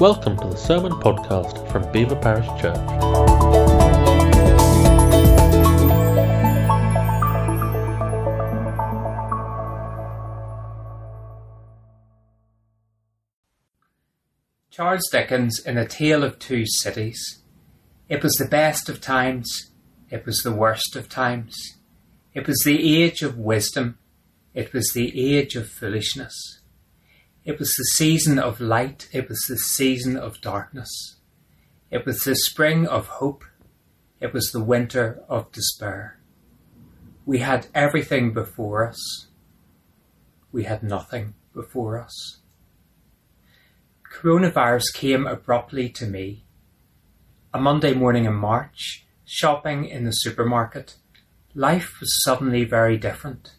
Welcome to the Sermon Podcast from Belvoir Parish Church. Charles Dickens in A Tale of Two Cities. It was the best of times, it was the worst of times. It was the age of wisdom, it was the age of foolishness. It was the season of light, it was the season of darkness. It was the spring of hope, it was the winter of despair. We had everything before us, we had nothing before us. Coronavirus came abruptly to me. A Monday morning in March, shopping in the supermarket, life was suddenly very different.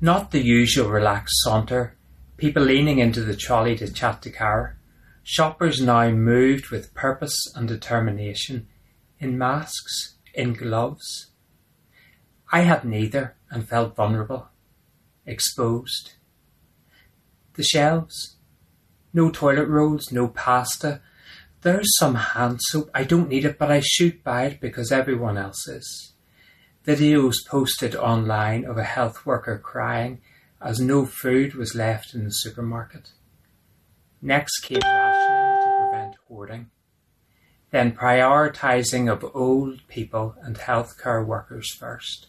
Not the usual relaxed saunter, people leaning into the trolley to chat to Car, Shoppers now moved with purpose and determination, in masks, in gloves. I had neither and felt vulnerable, exposed. The shelves, no toilet rolls, no pasta. There's some hand soap. I don't need it, but I should buy it because everyone else is. Videos posted online of a health worker crying as no food was left in the supermarket. Next came rationing to prevent hoarding. Then prioritising of old people and healthcare workers first.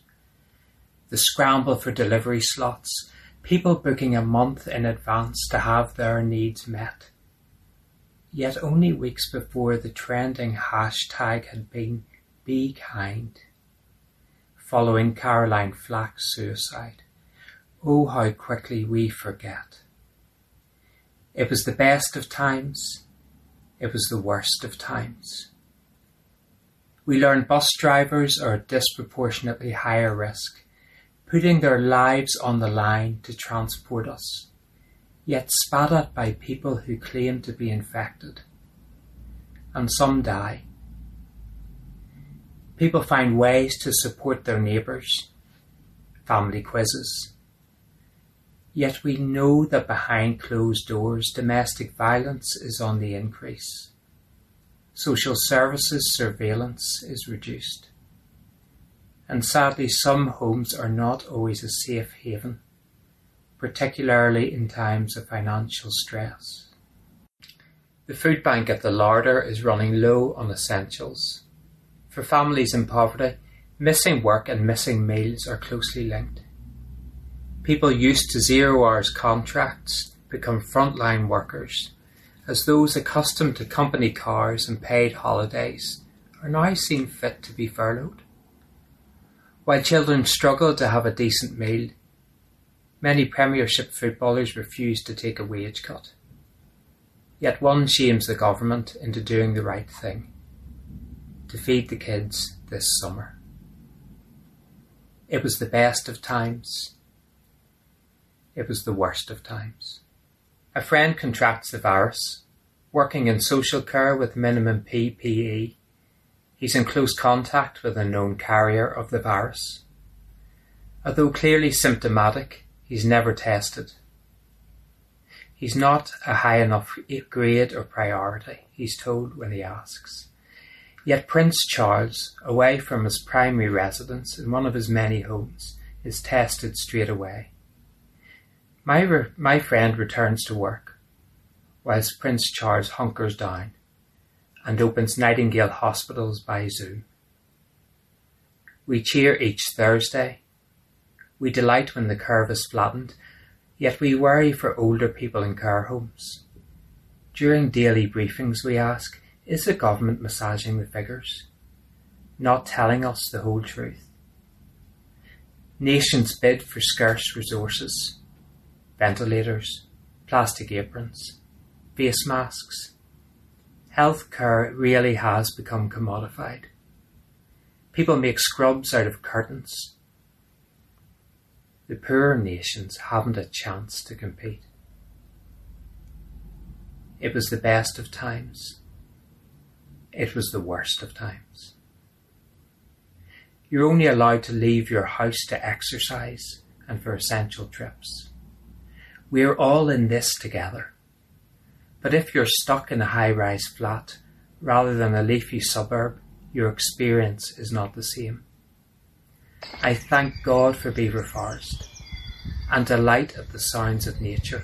The scramble for delivery slots people booking a month in advance to have their needs met. Yet only weeks before the trending hashtag had been Be Kind, following Caroline Flack's suicide. Oh, how quickly we forget. It was the best of times, it was the worst of times. We learn bus drivers are at disproportionately higher risk putting their lives on the line to transport us, yet spat at by people who claim to be infected. And some die. People find ways to support their neighbours, family quizzes. Yet we know that behind closed doors, domestic violence is on the increase. Social services surveillance is reduced and sadly some homes are not always a safe haven, particularly in times of financial stress. The food bank at the larder is running low on essentials. For families in poverty, missing work and missing meals are closely linked. People used to zero hours contracts become frontline workers, as those accustomed to company cars and paid holidays are now seen fit to be furloughed. While children struggle to have a decent meal, many Premiership footballers refuse to take a wage cut. Yet one shames the government into doing the right thing to feed the kids this summer. It was the best of times. It was the worst of times. A friend contracts the virus, working in social care with minimum PPE He's in close contact with a known carrier of the virus. Although clearly symptomatic, he's never tested. He's not a high enough grade or priority, he's told when he asks. Yet Prince Charles, away from his primary residence in one of his many homes, is tested straight away. My, re- my friend returns to work, whilst Prince Charles hunkers down and opens Nightingale Hospitals by Zoom. We cheer each Thursday. We delight when the curve is flattened, yet we worry for older people in care homes. During daily briefings, we ask Is the government massaging the figures? Not telling us the whole truth. Nations bid for scarce resources ventilators, plastic aprons, face masks, Healthcare really has become commodified. People make scrubs out of curtains. The poorer nations haven't a chance to compete. It was the best of times. It was the worst of times. You're only allowed to leave your house to exercise and for essential trips. We are all in this together But if you're stuck in a high rise flat rather than a leafy suburb, your experience is not the same. I thank God for Belvoir Forest and delight at the sounds of nature.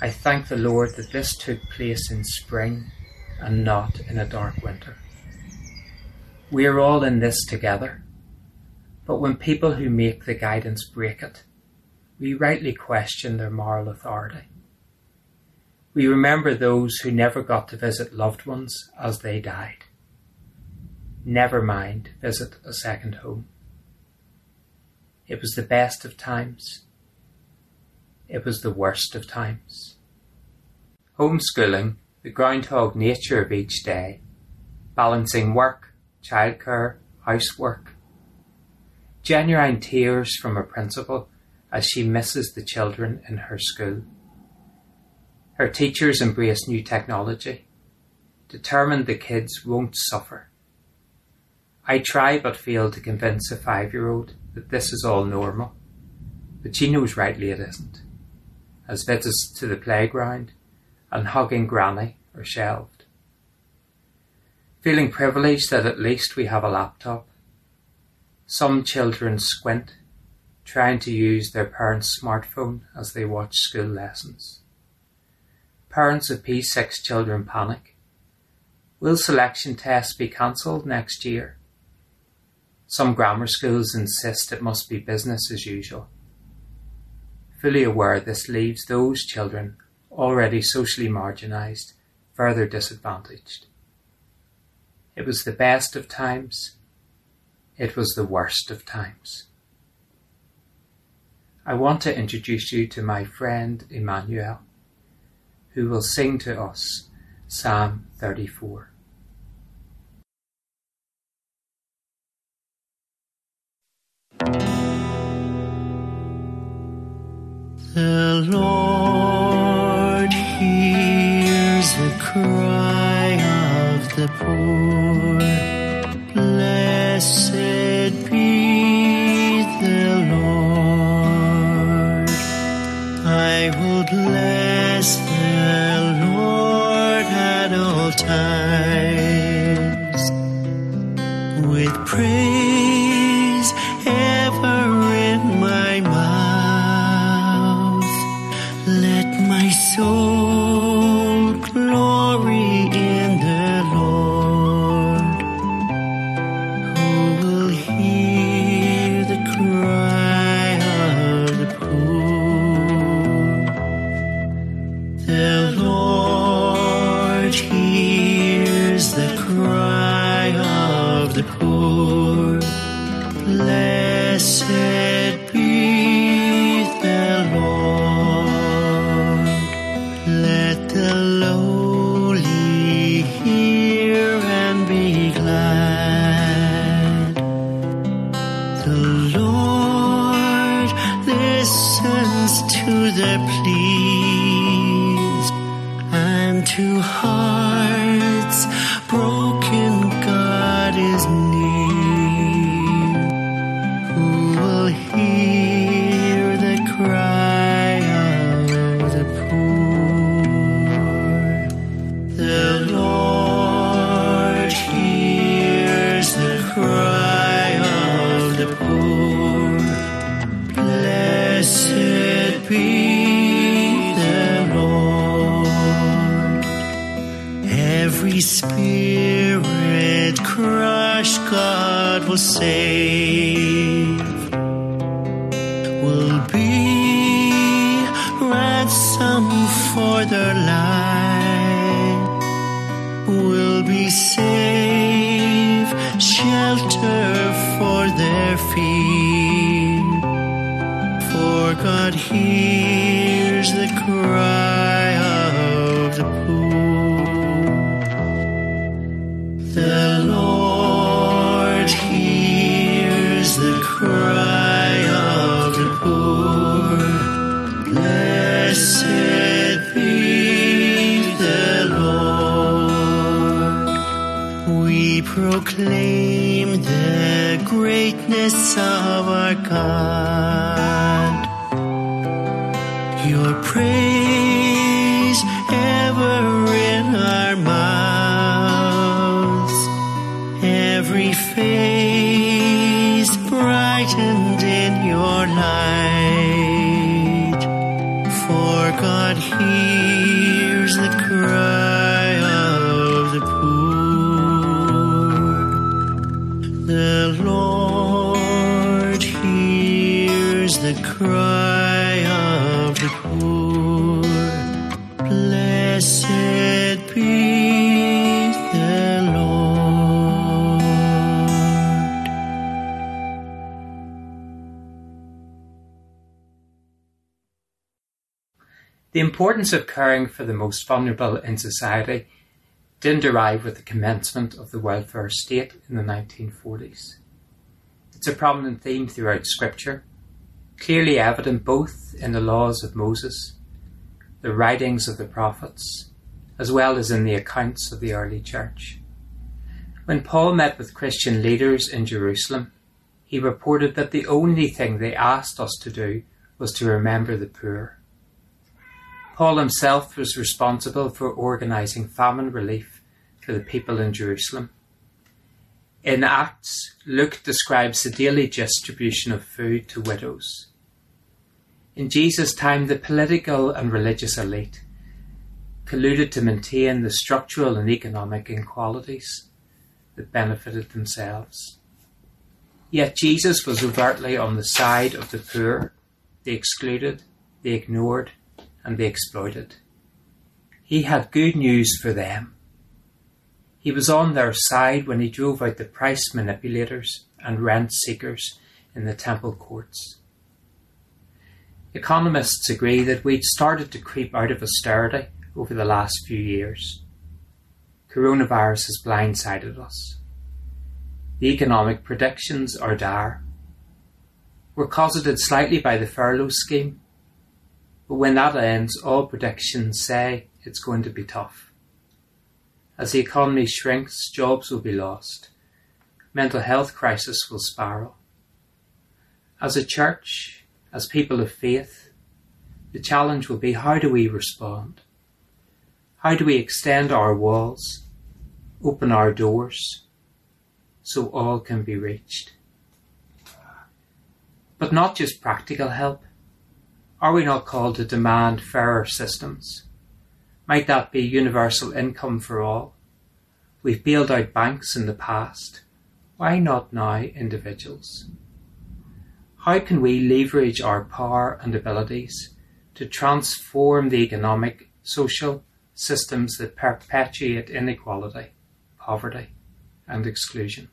I thank the Lord that this took place in spring and not in a dark winter. We are all in this together, but when people who make the guidance break it, we rightly question their moral authority. We remember those who never got to visit loved ones as they died. Never mind visit a second home. It was the best of times. It was the worst of times. Homeschooling, the groundhog nature of each day, balancing work, childcare, housework. Genuine tears from a principal as she misses the children in her school. Her teachers embrace new technology, determined the kids won't suffer. I try but fail to convince a five year old that this is all normal, but she knows rightly it isn't, as visits to the playground and hugging Granny are shelved. Feeling privileged that at least we have a laptop. Some children squint, trying to use their parents' smartphone as they watch school lessons. Parents of P6 children panic. Will selection tests be cancelled next year? Some grammar schools insist it must be business as usual. Fully aware this leaves those children already socially marginalised further disadvantaged. It was the best of times. It was the worst of times. I want to introduce you to my friend Emmanuel, who will sing to us Psalm 34. The Lord hears the cry of the poor. Blessed life. Will be safe, shelter for their feet. For God hears the cry proclaim the greatness of our God. Your praise ever in our mouths, every face brightened in your light. For God hears the cry of the poor. Lord hears the cry of the poor. Blessed be the Lord. The importance of caring for the most vulnerable in society didn't arrive with the commencement of the welfare state in the 1940s. A prominent theme throughout Scripture, clearly evident both in the laws of Moses, the writings of the prophets, as well as in the accounts of the early church. When Paul met with Christian leaders in Jerusalem, he reported that the only thing they asked us to do was to remember the poor. Paul himself was responsible for organising famine relief for the people in Jerusalem. In Acts, Luke describes the daily distribution of food to widows. In Jesus' time, the political and religious elite colluded to maintain the structural and economic inequalities that benefited themselves. Yet Jesus was overtly on the side of the poor, the excluded, the ignored, and the exploited. He had good news for them. He was on their side when he drove out the price manipulators and rent seekers in the temple courts. Economists agree that we'd started to creep out of austerity over the last few years. Coronavirus has blindsided us. The economic predictions are dire. We're cosseted slightly by the furlough scheme, but when that ends, all predictions say it's going to be tough. As the economy shrinks, jobs will be lost. Mental health crisis will spiral. As a church, as people of faith, the challenge will be how do we respond? How do we extend our walls, open our doors, so all can be reached? But not just practical help. Are we not called to demand fairer systems? Might that be universal income for all? We've bailed out banks in the past. Why not now individuals? How can we leverage our power and abilities to transform the economic, social systems that perpetuate inequality, poverty, and exclusion?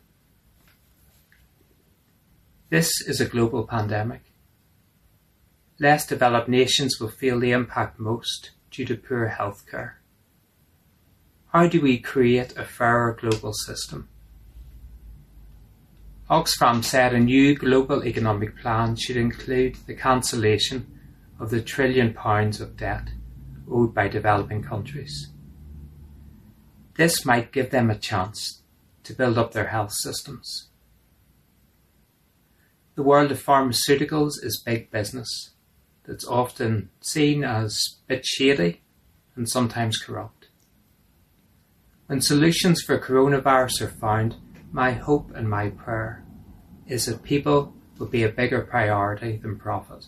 This is a global pandemic. Less developed nations will feel the impact most due to poor health care. How do we create a fairer global system? Oxfam said a new global economic plan should include the cancellation of the trillion pounds of debt owed by developing countries. This might give them a chance to build up their health systems. The world of pharmaceuticals is big business that's often seen as a bit shady and sometimes corrupt. When solutions for coronavirus are found, my hope and my prayer is that people will be a bigger priority than profit,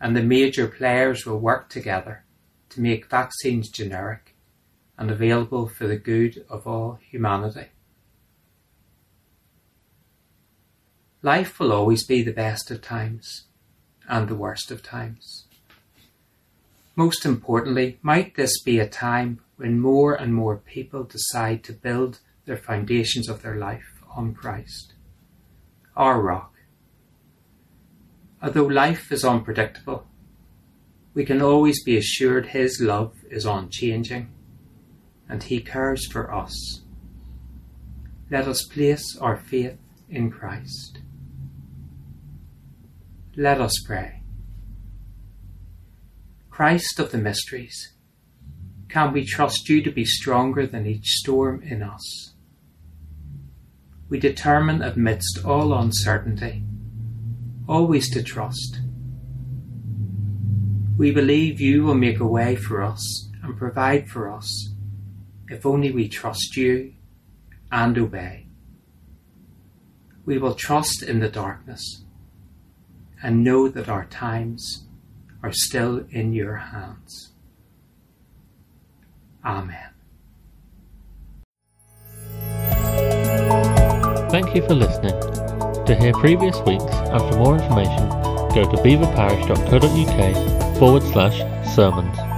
and the major players will work together to make vaccines generic and available for the good of all humanity. Life will always be the best of times and the worst of times. Most importantly, might this be a time when more and more people decide to build their foundations of their life on Christ, our rock. Although life is unpredictable, we can always be assured His love is unchanging and He cares for us. Let us place our faith in Christ. Let us pray. Christ of the mysteries, can we trust you to be stronger than each storm in us? We determine amidst all uncertainty, always to trust. We believe you will make a way for us and provide for us, if only we trust you and obey. We will trust in the darkness and know that our times are still in your hands. Amen. Thank you for listening. To hear previous weeks and for more information, go to belvoirparish.co.uk forward slash sermons.